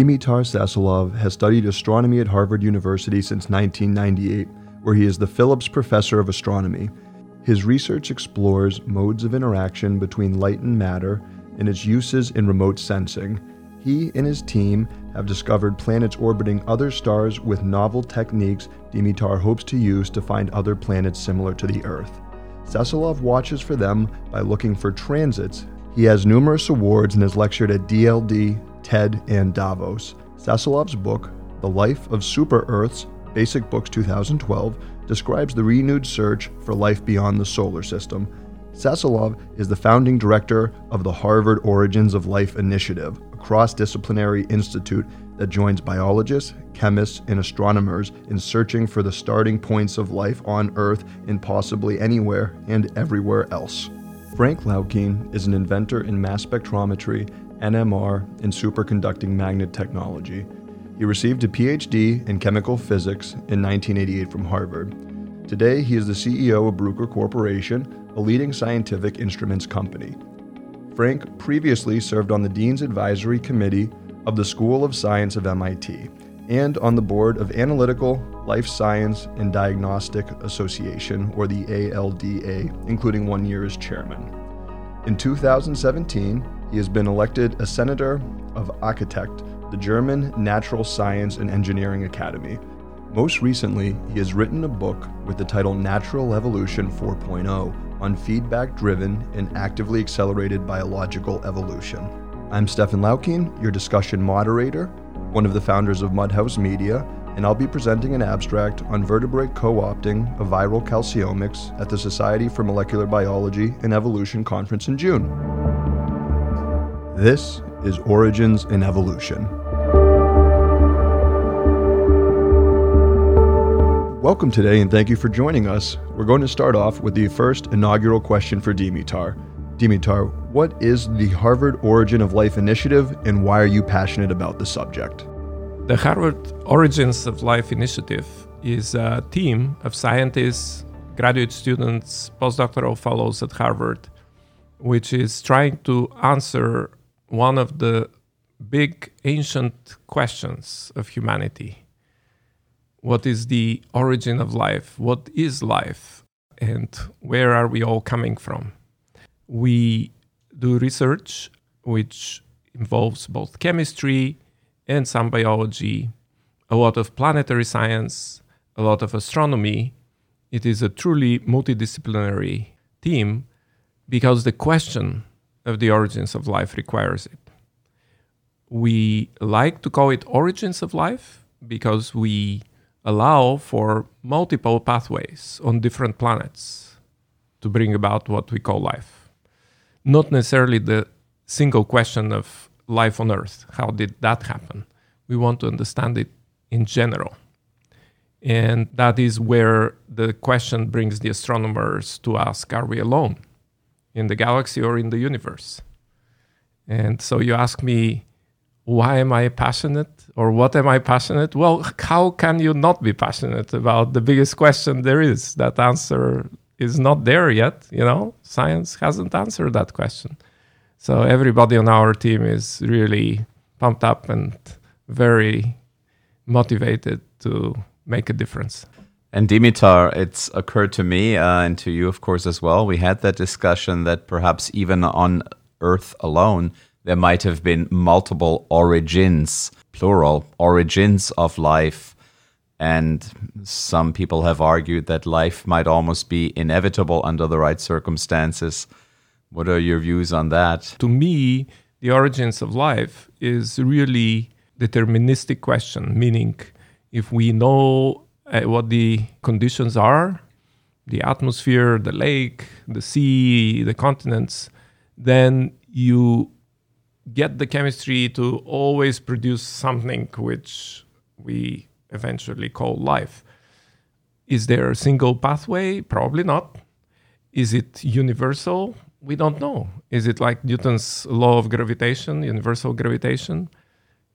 Dimitar Sasselov has studied astronomy at Harvard University since 1998, where he is the Phillips Professor of Astronomy. His research explores modes of interaction between light and matter and its uses in remote sensing. He and his team have discovered planets orbiting other stars with novel techniques Dimitar hopes to use to find other planets similar to the Earth. Sasselov watches for them by looking for transits. He has numerous awards and has lectured at DLD, TED, and Davos. Sasselov's book, The Life of Super Earths, Basic Books 2012, describes the renewed search for life beyond the solar system. Sasselov is the founding director of the Harvard Origins of Life Initiative, a cross disciplinary institute that joins biologists, chemists, and astronomers in searching for the starting points of life on Earth and possibly anywhere and everywhere else. Frank Laukien is an inventor in mass spectrometry, NMR, and superconducting magnet technology. He received a PhD in chemical physics in 1988 from Harvard. Today, he is the CEO of Bruker Corporation, a leading scientific instruments company. Frank previously served on the Dean's Advisory Committee of the School of Science of MIT and on the board of Analytical, Life Science, and Diagnostic Association, or the ALDA, including one year as chairman. In 2017, he has been elected a senator of acatech, the German Natural Science and Engineering Academy. Most recently, he has written a book with the title Natural Evolution 4.0 on feedback driven and actively accelerated biological evolution. I'm Stefan Laukien, your discussion moderator, one of the founders of Mudhouse Media, and I'll be presenting an abstract on vertebrate co opting of viral calciomics at the Society for Molecular Biology and Evolution conference in June. This is Origins in Evolution. Welcome today and thank you for joining us. We're going to start off with the first inaugural question for Dimitar. Dimitar, what is the Harvard Origin of Life Initiative and why are you passionate about the subject? The Harvard Origins of Life Initiative is a team of scientists, graduate students, postdoctoral fellows at Harvard, which is trying to answer one of the big ancient questions of humanity. What is the origin of life? What is life? And where are we all coming from? we do research which involves both chemistry and some biology, a lot of planetary science, a lot of astronomy. It is a truly multidisciplinary team because the question of the origins of life requires it. We like to call it origins of life because we allow for multiple pathways on different planets to bring about what we call life not necessarily the single question of life on Earth. How did that happen? We want to understand it in general. And that is where the question brings the astronomers to ask Are we alone in the galaxy or in the universe? And so you ask me, why am I passionate or what am I passionate? Well, how can you not be passionate about the biggest question there is? That answer is not there yet. You know, science hasn't answered that question. So everybody on our team is really pumped up and very motivated to make a difference. And Dimitar, it's occurred to me uh, and to you, of course, as well. We had that discussion that perhaps even on Earth alone, there might have been multiple origins, plural, origins of life and some people have argued that life might almost be inevitable under the right circumstances. What are your views on that? To me, the origins of life is really deterministic question, meaning if we know uh, what the conditions are, the atmosphere, the lake, the sea, the continents, then you get the chemistry to always produce something which we eventually call life. Is there a single pathway? Probably not. Is it universal? We don't know. Is it like Newton's law of gravitation, universal gravitation?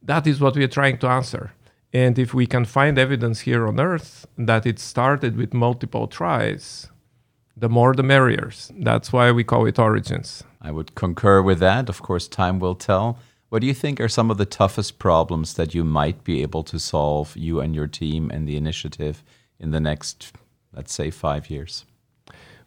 That is what we are trying to answer. And if we can find evidence here on Earth that it started with multiple tries, the more the merrier. That's why we call it origins. I would concur with that. Of course, time will tell. What do you think are some of the toughest problems that you might be able to solve, you and your team and the initiative, in the next, let's say, five years?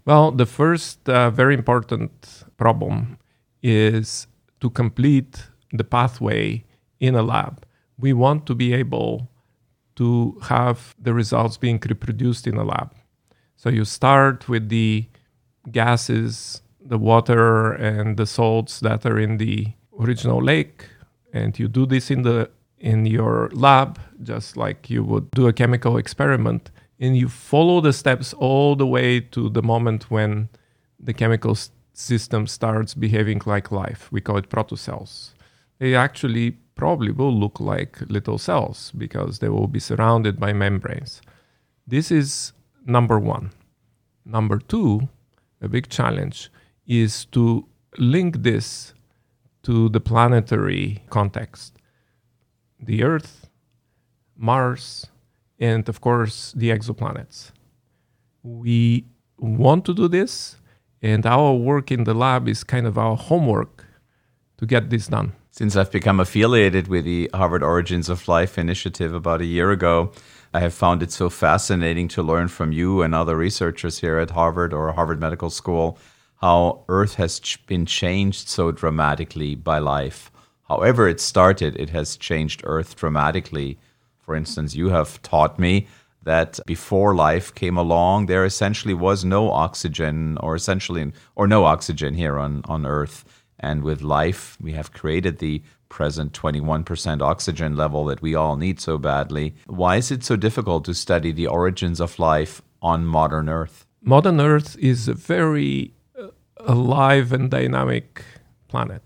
Well, the first uh, very important problem is to complete the pathway in a lab. We want to be able to have the results being reproduced in a lab. So you start with the gases, the water, and the salts that are in the original lake, and you do this in the in your lab, just like you would do a chemical experiment, and you follow the steps all the way to the moment when the chemical system starts behaving like life. We call it protocells. They actually probably will look like little cells because they will be surrounded by membranes. This is number one. Number two, a big challenge is to link this to the planetary context the Earth, Mars, and of course the exoplanets. We want to do this, and our work in the lab is kind of our homework to get this done. Since I've become affiliated with the Harvard Origins of Life initiative about a year ago, I have found it so fascinating to learn from you and other researchers here at Harvard or Harvard Medical School how Earth has been changed so dramatically by life. However, it started, it has changed Earth dramatically. For instance, you have taught me that before life came along, there essentially was no oxygen, or essentially, or no oxygen here on, on Earth. And with life, we have created the present 21% oxygen level that we all need so badly. Why is it so difficult to study the origins of life on modern Earth? Modern Earth is a very uh, alive and dynamic planet.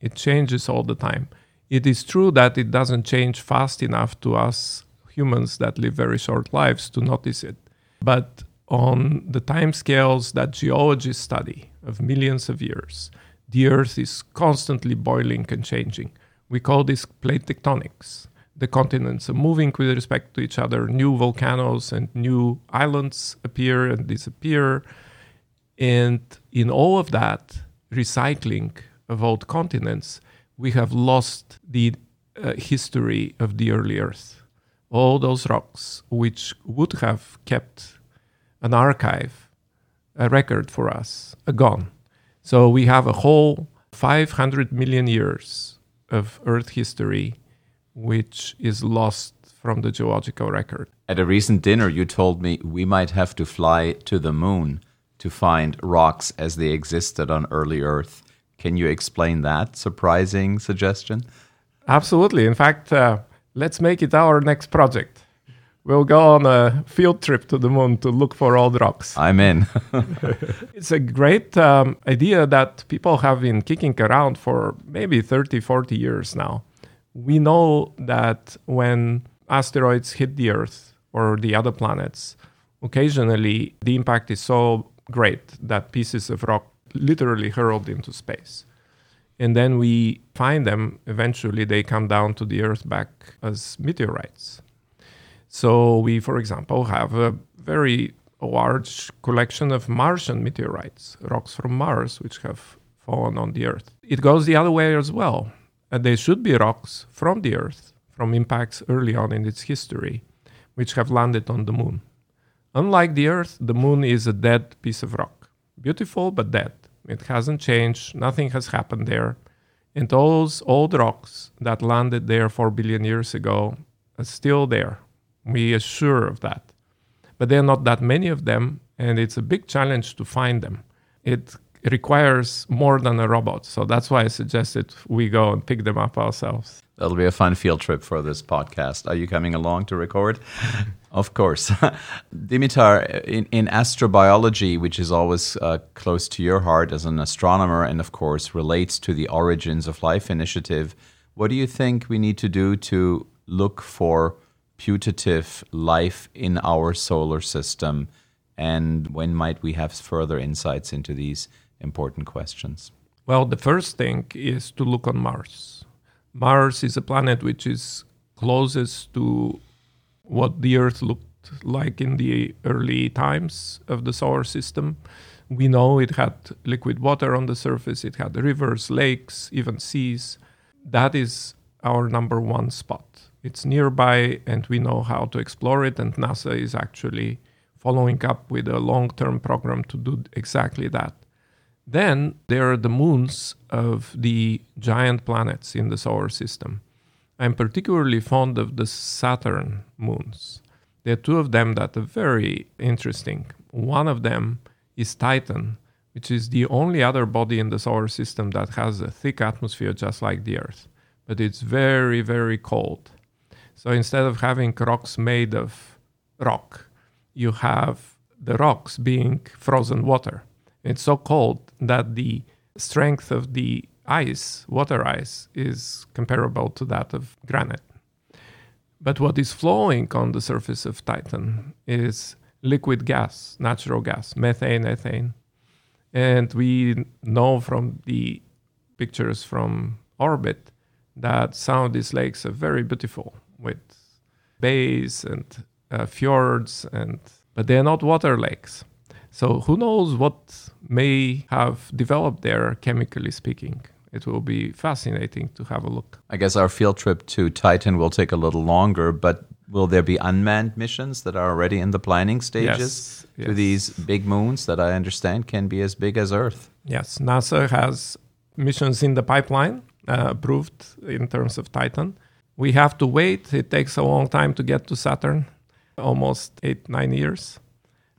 It changes all the time. It is true that it doesn't change fast enough to us humans that live very short lives to notice it. But on the time scales that geologists study of millions of years, the Earth is constantly boiling and changing. We call this plate tectonics. The continents are moving with respect to each other. New volcanoes and new islands appear and disappear. And in all of that recycling of old continents, we have lost the uh, history of the early Earth. All those rocks, which would have kept an archive, a record for us, are gone. So we have a whole 500 million years of Earth history, which is lost from the geological record. At a recent dinner, you told me we might have to fly to the moon to find rocks as they existed on early Earth. Can you explain that surprising suggestion? Absolutely. In fact, uh, let's make it our next project. We'll go on a field trip to the moon to look for old rocks. I'm in. It's a great um, idea that people have been kicking around for maybe 30, 40 years now. We know that when asteroids hit the Earth or the other planets, occasionally the impact is so great that pieces of rock literally hurled into space. And then we find them, eventually they come down to the Earth back as meteorites. So we, for example, have a very large collection of Martian meteorites, rocks from Mars, which have fallen on the Earth. It goes the other way as well. And they should be rocks from the Earth, from impacts early on in its history, which have landed on the moon. Unlike the Earth, the moon is a dead piece of rock. Beautiful, but dead. It hasn't changed, nothing has happened there. And those old rocks that landed there 4 billion years ago are still there. We are sure of that. But there are not that many of them, and it's a big challenge to find them. It requires more than a robot. So that's why I suggested we go and pick them up ourselves. That'll be a fun field trip for this podcast. Are you coming along to record? of course. Dimitar, in, in astrobiology, which is always uh, close to your heart as an astronomer and, of course, relates to the Origins of Life initiative, what do you think we need to do to look for putative life in our solar system? And when might we have further insights into these important questions? Well, the first thing is to look on Mars. Mars is a planet which is closest to what the Earth looked like in the early times of the solar system. We know it had liquid water on the surface, it had rivers, lakes, even seas. that is our number one spot. It's nearby and we know how to explore it, and NASA is actually following up with a long term program to do exactly that. Then there are the moons of the giant planets in the solar system. I'm particularly fond of the Saturn moons. There are two of them that are very interesting. One of them is Titan, which is the only other body in the solar system that has a thick atmosphere just like the Earth, but it's very, very cold. So instead of having rocks made of rock, you have the rocks being frozen water. It's so cold that the strength of the ice, water ice, is comparable to that of granite. But what is flowing on the surface of Titan is liquid gas, natural gas, methane, ethane. And we know from the pictures from orbit that some of these lakes are very beautiful with bays and uh, fjords, and but they are not water lakes. So who knows what may have developed there, chemically speaking. It will be fascinating to have a look. I guess our field trip to Titan will take a little longer, but will there be unmanned missions that are already in the planning stages Yes, to yes. these big moons that I understand can be as big as Earth? Yes, NASA has missions in the pipeline uh, approved in terms of Titan. We have to wait. It takes a long time to get to Saturn, almost eight, nine years.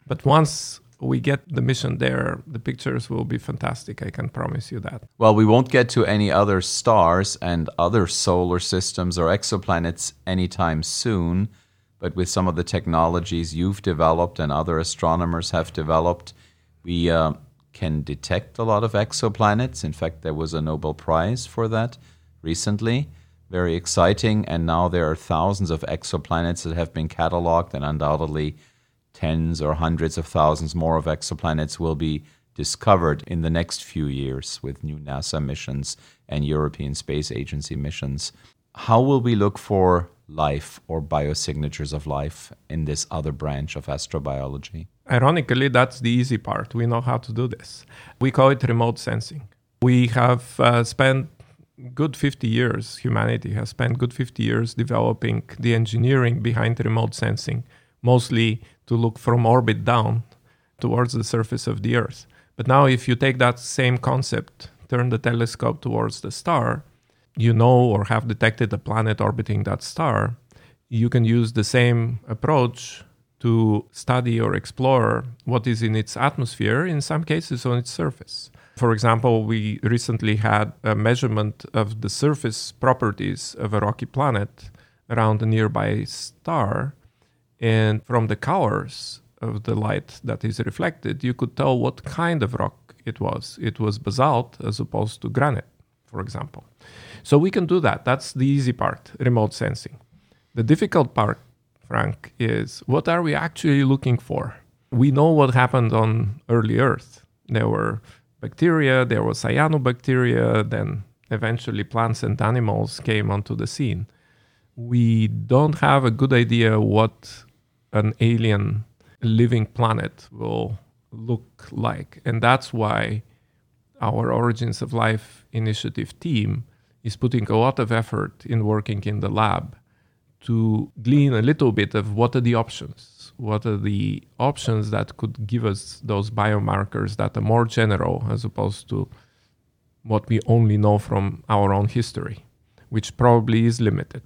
But once we get the mission there, the pictures will be fantastic. I can promise you that. Well, we won't get to any other stars and other solar systems or exoplanets anytime soon, but with some of the technologies you've developed and other astronomers have developed, we uh, can detect a lot of exoplanets. In fact, there was a Nobel Prize for that recently. Very exciting. And now there are thousands of exoplanets that have been cataloged, and undoubtedly, tens or hundreds of thousands more of exoplanets will be discovered in the next few years with new NASA missions and European Space Agency missions. How will we look for life or biosignatures of life in this other branch of astrobiology? Ironically, that's the easy part. We know how to do this. We call it remote sensing. We have uh, spent good 50 years, humanity has spent good 50 years developing the engineering behind remote sensing, mostly to look from orbit down towards the surface of the Earth. But now, if you take that same concept, turn the telescope towards the star, you know or have detected a planet orbiting that star, you can use the same approach to study or explore what is in its atmosphere, in some cases on its surface. For example, we recently had a measurement of the surface properties of a rocky planet around a nearby star. And from the colors of the light that is reflected, you could tell what kind of rock it was. It was basalt as opposed to granite, for example. So we can do that. That's the easy part, remote sensing. The difficult part, Frank, is what are we actually looking for? We know what happened on early Earth. There were bacteria, there was cyanobacteria, then eventually plants and animals came onto the scene. We don't have a good idea what an alien living planet will look like. And that's why our Origins of Life initiative team is putting a lot of effort in working in the lab to glean a little bit of what are the options what are the options that could give us those biomarkers that are more general as opposed to what we only know from our own history which probably is limited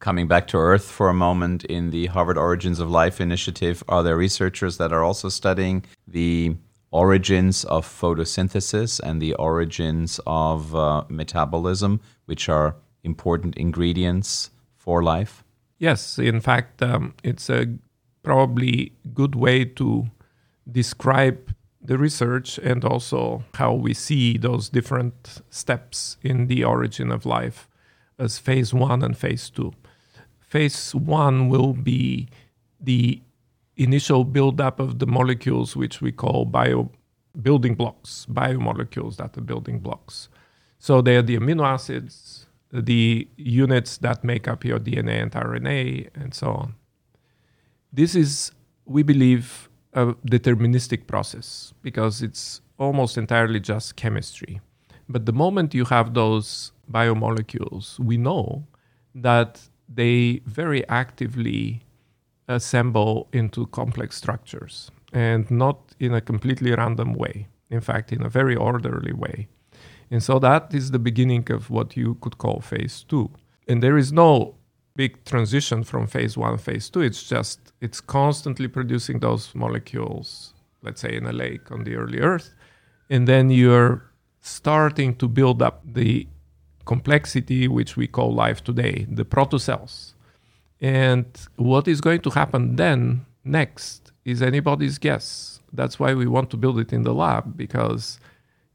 Coming back to Earth for a moment, in the Harvard Origins of Life initiative, are there researchers that are also studying the origins of photosynthesis and the origins of uh, metabolism, which are important ingredients for life? Yes, in fact, um, it's a probably good way to describe the research and also how we see those different steps in the origin of life as phase one and phase two. Phase one will be the initial buildup of the molecules, which we call bio building blocks, biomolecules that are building blocks. So they are the amino acids, the units that make up your DNA and RNA, and so on. This is, we believe, a deterministic process because it's almost entirely just chemistry. But the moment you have those biomolecules, we know that they very actively assemble into complex structures and not in a completely random way. In fact, in a very orderly way. And so that is the beginning of what you could call phase two. And there is no big transition from phase one, phase two. It's just, it's constantly producing those molecules, let's say in a lake on the early Earth. And then you're starting to build up the complexity which we call life today, the protocells. And what is going to happen then next is anybody's guess. That's why we want to build it in the lab because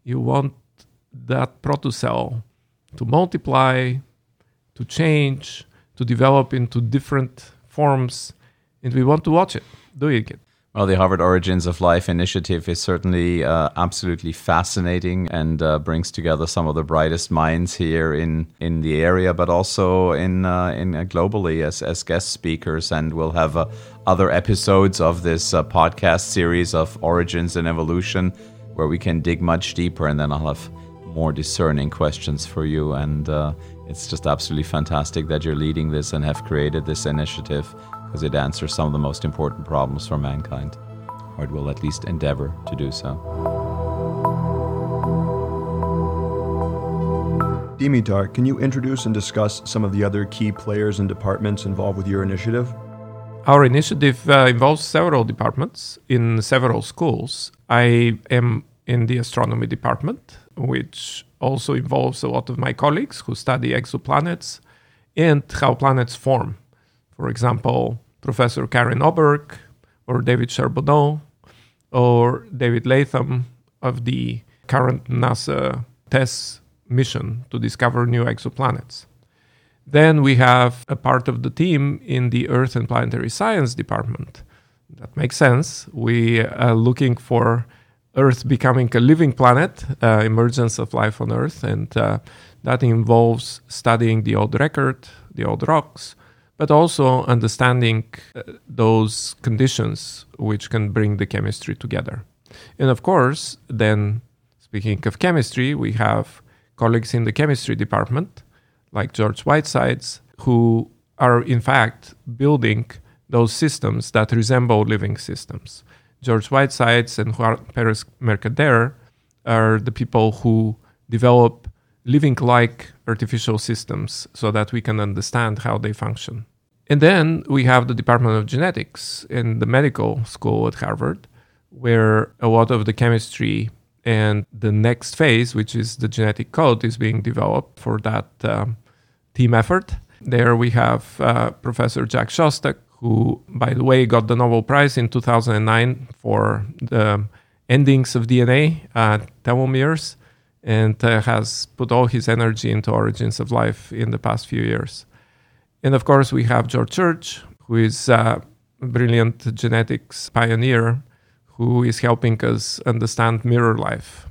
you want that protocell to multiply, to change, to develop into different forms, and we want to watch it doing it. Well, the Harvard Origins of Life initiative is certainly uh, absolutely fascinating and uh, brings together some of the brightest minds here in, in the area, but also in uh, in uh, globally as, as guest speakers. And we'll have uh, other episodes of this uh, podcast series of Origins and Evolution, where we can dig much deeper, and then I'll have more discerning questions for you. And it's just absolutely fantastic that you're leading this and have created this initiative because it answers some of the most important problems for mankind, or it will at least endeavor to do so. Dimitar, can you introduce and discuss some of the other key players and departments involved with your initiative? Our initiative uh, involves several departments in several schools. I am in the astronomy department, which also involves a lot of my colleagues who study exoplanets and how planets form. For example, Professor Karin Öberg or David Charbonneau or David Latham of the current NASA TESS mission to discover new exoplanets. Then we have a part of the team in the Earth and Planetary Science department. That makes sense. We are looking for Earth becoming a living planet, uh, emergence of life on Earth, and uh, that involves studying the old record, the old rocks, but also understanding uh, those conditions which can bring the chemistry together. And of course, then speaking of chemistry, we have colleagues in the chemistry department, like George Whitesides, who are in fact building those systems that resemble living systems. George Whitesides and Juan Perez Mercader are the people who develop living like artificial systems so that we can understand how they function. And then we have the Department of Genetics in the medical school at Harvard, where a lot of the chemistry and the next phase, which is the genetic code, is being developed for that um, team effort. There we have uh, Professor Jack Szostak, who, by the way, got the Nobel Prize in 2009 for the endings of DNA, uh, telomeres and uh, has put all his energy into origins of life in the past few years. And of course, we have George Church, who is a brilliant genetics pioneer who is helping us understand mirror life.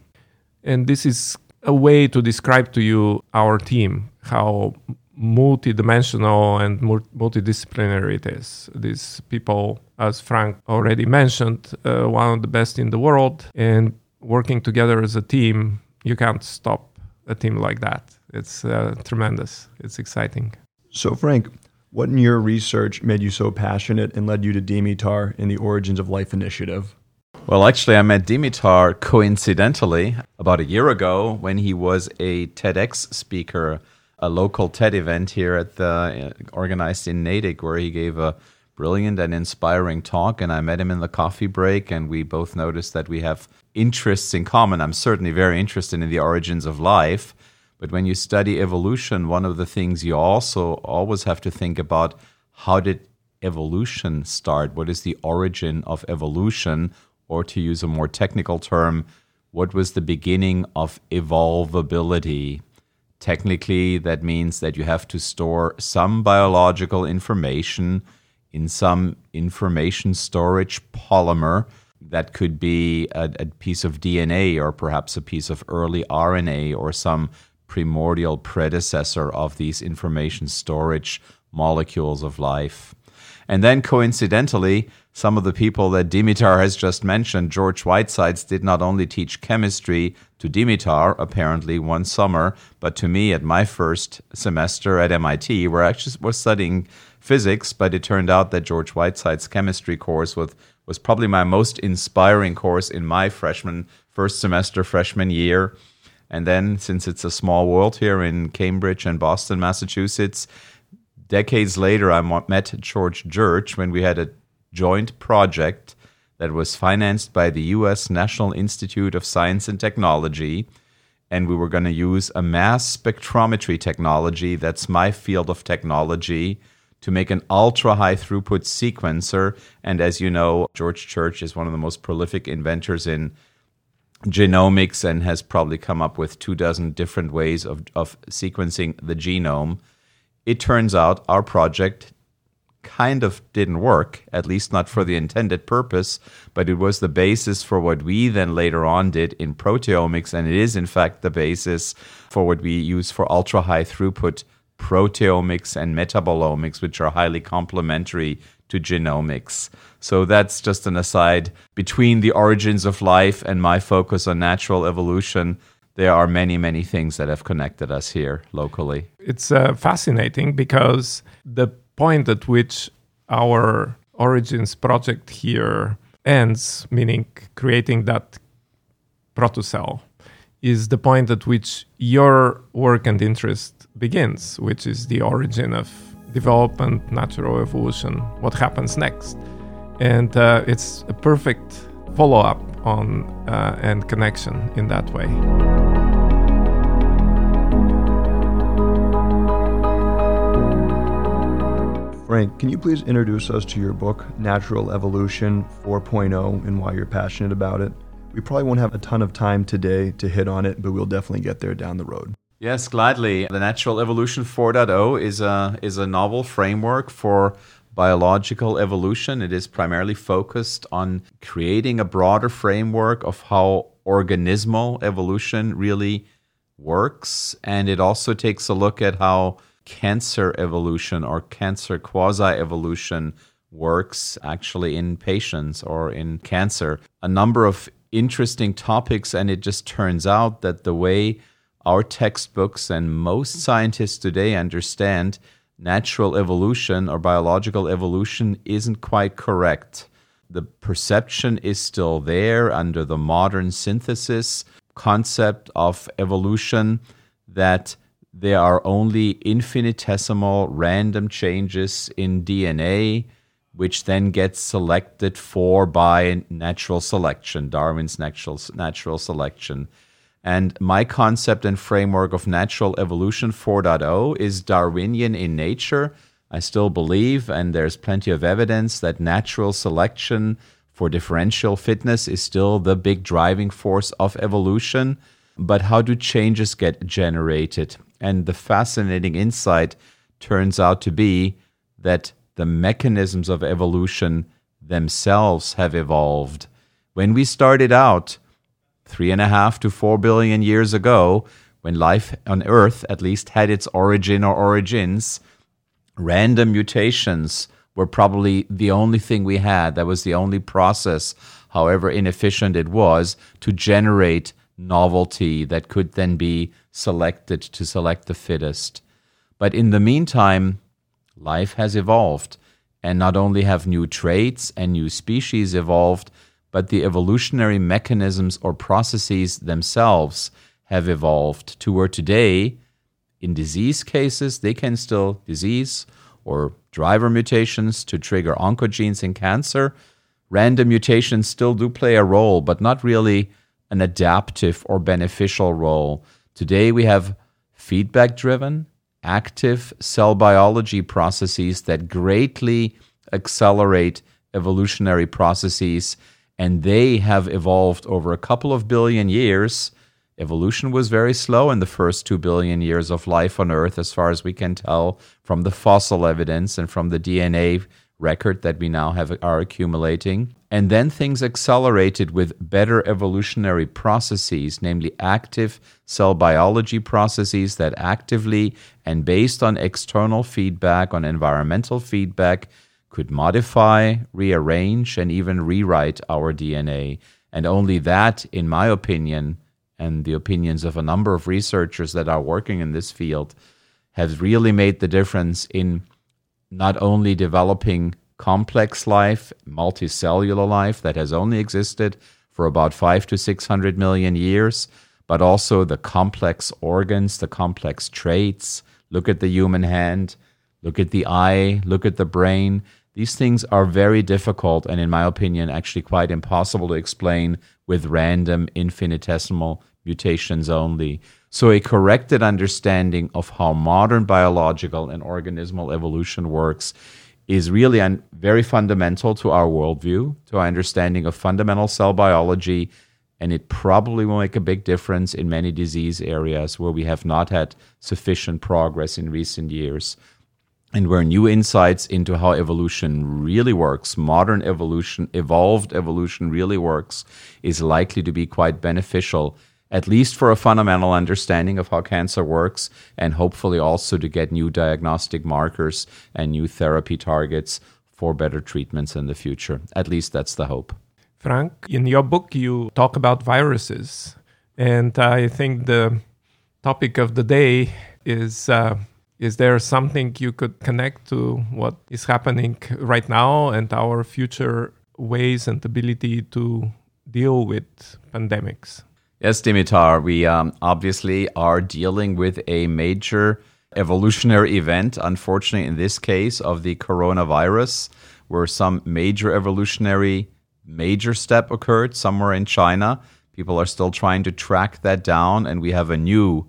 And this is a way to describe to you our team, how multidimensional and multidisciplinary it is. These people, as Frank already mentioned, uh, one of the best in the world, and working together as a team you can't stop a team like that. It's uh, tremendous. It's exciting. So, Frank, what in your research made you so passionate and led you to Dimitar in the Origins of Life initiative? Well, actually, I met Dimitar coincidentally about a year ago when he was a TEDx speaker, a local TED event here at the uh, organized in Natick, where he gave a brilliant and inspiring talk. And I met him in the coffee break, and we both noticed that we have interests in common. I'm certainly very interested in the origins of life. But when you study evolution, one of the things you also always have to think about how did evolution start? What is the origin of evolution? Or to use a more technical term, what was the beginning of evolvability? Technically, that means that you have to store some biological information in some information storage polymer that could be a, a, piece of DNA or perhaps a piece of early RNA or some primordial predecessor of these information storage molecules of life. And then coincidentally, some of the people that Dimitar has just mentioned, George Whitesides, did not only teach chemistry to Dimitar, apparently one summer, but to me at my first semester at MIT, where I actually was studying physics, but it turned out that George Whiteside's chemistry course was, was probably my most inspiring course in my freshman, first semester, freshman year. And then, since it's a small world here in Cambridge and Boston, Massachusetts, decades later, I met George Church when we had a joint project that was financed by the US National Institute of Science and Technology. And we were going to use a mass spectrometry technology, that's my field of technology, to make an ultra high throughput sequencer. And as you know, George Church is one of the most prolific inventors in genomics and has probably come up with two dozen different ways of, of sequencing the genome. It turns out our project kind of didn't work, at least not for the intended purpose, but it was the basis for what we then later on did in proteomics, and it is in fact the basis for what we use for ultra high throughput proteomics and metabolomics, which are highly complementary to genomics. So that's just an aside. Between the origins of life and my focus on natural evolution, there are many, many things that have connected us here locally. It's uh, fascinating because the point at which our origins project here ends, meaning creating that protocell, is the point at which your work and interest begins, which is the origin of development, natural evolution, what happens next. And uh, it's a perfect follow up on uh, and connection in that way. Frank, can you please introduce us to your book, Natural Evolution 4.0, and why you're passionate about it? We probably won't have a ton of time today to hit on it, but we'll definitely get there down the road. Yes, gladly. The Natural Evolution 4.0 is a, is a novel framework for biological evolution. It is primarily focused on creating a broader framework of how organismal evolution really works. And it also takes a look at how cancer evolution or cancer quasi evolution works actually in patients or in cancer. A number of interesting topics, and it just turns out that the way our textbooks and most scientists today understand natural evolution or biological evolution isn't quite correct. The perception is still there under the modern synthesis concept of evolution that there are only infinitesimal random changes in DNA, which then gets selected for by natural selection, Darwin's natural, natural selection. And my concept and framework of natural evolution 4.0 is Darwinian in nature. I still believe, and there's plenty of evidence, that natural selection for differential fitness is still the big driving force of evolution. But how do changes get generated? And the fascinating insight turns out to be that the mechanisms of evolution themselves have evolved. When we started out, three and a half to four billion years ago, when life on Earth at least had its origin or origins, random mutations were probably the only thing we had. That was the only process, however inefficient it was, to generate novelty that could then be selected to select the fittest. But in the meantime, life has evolved. And not only have new traits and new species evolved, but the evolutionary mechanisms or processes themselves have evolved to where today, in disease cases, they can still disease or driver mutations to trigger oncogenes in cancer. Random mutations still do play a role, but not really an adaptive or beneficial role. Today we have feedback driven, active cell biology processes that greatly accelerate evolutionary processes, and they have evolved over a couple of billion years. Evolution was very slow in the first two billion years of life on Earth, as far as we can tell from the fossil evidence and from the DNA record that we now have are accumulating. And then things accelerated with better evolutionary processes, namely active cell biology processes that actively and based on external feedback, on environmental feedback, could modify, rearrange, and even rewrite our DNA. And only that, in my opinion, and the opinions of a number of researchers that are working in this field, has really made the difference in not only developing complex life, multicellular life that has only existed for about five to 600 million years, but also the complex organs, the complex traits. Look at the human hand, look at the eye, look at the brain. These things are very difficult and, in my opinion, actually quite impossible to explain with random infinitesimal mutations only. So, a corrected understanding of how modern biological and organismal evolution works is really un- very fundamental to our worldview, to our understanding of fundamental cell biology, and it probably will make a big difference in many disease areas where we have not had sufficient progress in recent years. And where new insights into how evolution really works, modern evolution, evolved evolution really works, is likely to be quite beneficial at least for a fundamental understanding of how cancer works, and hopefully also to get new diagnostic markers and new therapy targets for better treatments in the future. At least that's the hope. Frank, in your book, you talk about viruses. And I think the topic of the day is uh, Is there something you could connect to what is happening right now and our future ways and ability to deal with pandemics? Yes, Dimitar, we um, obviously are dealing with a major evolutionary event, unfortunately, in this case, of the coronavirus, where some major evolutionary major step occurred somewhere in China. People are still trying to track that down, and we have a new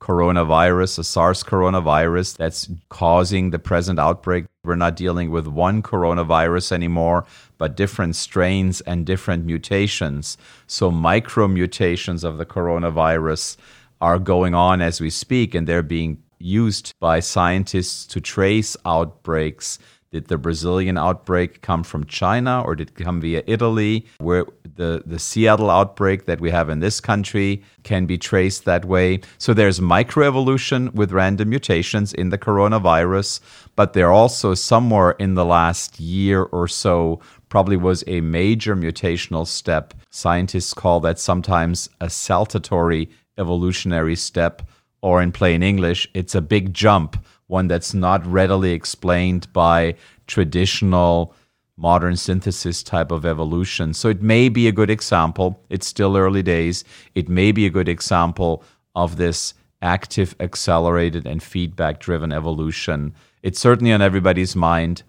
coronavirus, a SARS coronavirus that's causing the present outbreak. We're not dealing with one coronavirus anymore, but different strains and different mutations. So, micro mutations of the coronavirus are going on as we speak, and they're being used by scientists to trace outbreaks did the Brazilian outbreak come from China or did it come via Italy? Where the, the Seattle outbreak that we have in this country can be traced that way. So there's microevolution with random mutations in the coronavirus, but there also somewhere in the last year or so probably was a major mutational step. Scientists call that sometimes a saltatory evolutionary step, or in plain English, it's a big jump one that's not readily explained by traditional modern synthesis type of evolution. So it may be a good example. It's still early days. It may be a good example of this active, accelerated, and feedback driven evolution. It's certainly on everybody's mind.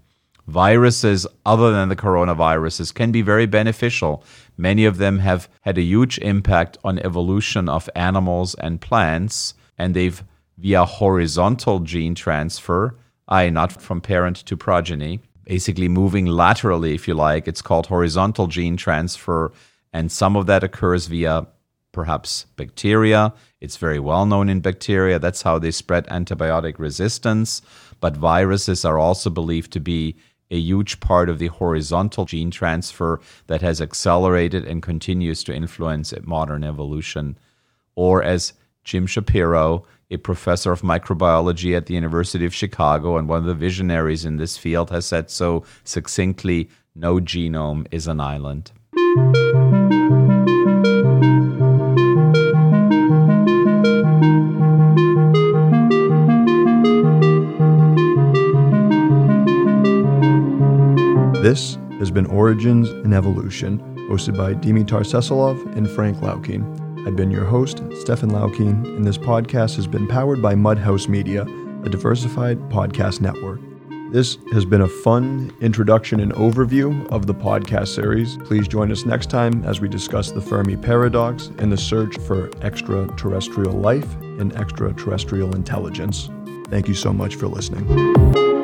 Viruses, other than the coronaviruses, can be very beneficial. Many of them have had a huge impact on evolution of animals and plants, and they've via horizontal gene transfer, i.e., not from parent to progeny, basically moving laterally, if you like. It's called horizontal gene transfer. And some of that occurs via perhaps bacteria. It's very well known in bacteria. That's how they spread antibiotic resistance. But viruses are also believed to be a huge part of the horizontal gene transfer that has accelerated and continues to influence modern evolution. Or as Jim Shapiro a professor of microbiology at the University of Chicago and one of the visionaries in this field, has said so succinctly no genome is an island. This has been Origins and Evolution, hosted by Dimitar Sasselov and Frank Laukien. I've been your host, Stefan Laukien, and this podcast has been powered by Mudhouse Media, a diversified podcast network. This has been a fun introduction and overview of the podcast series. Please join us next time as we discuss the Fermi paradox and the search for extraterrestrial life and extraterrestrial intelligence. Thank you so much for listening.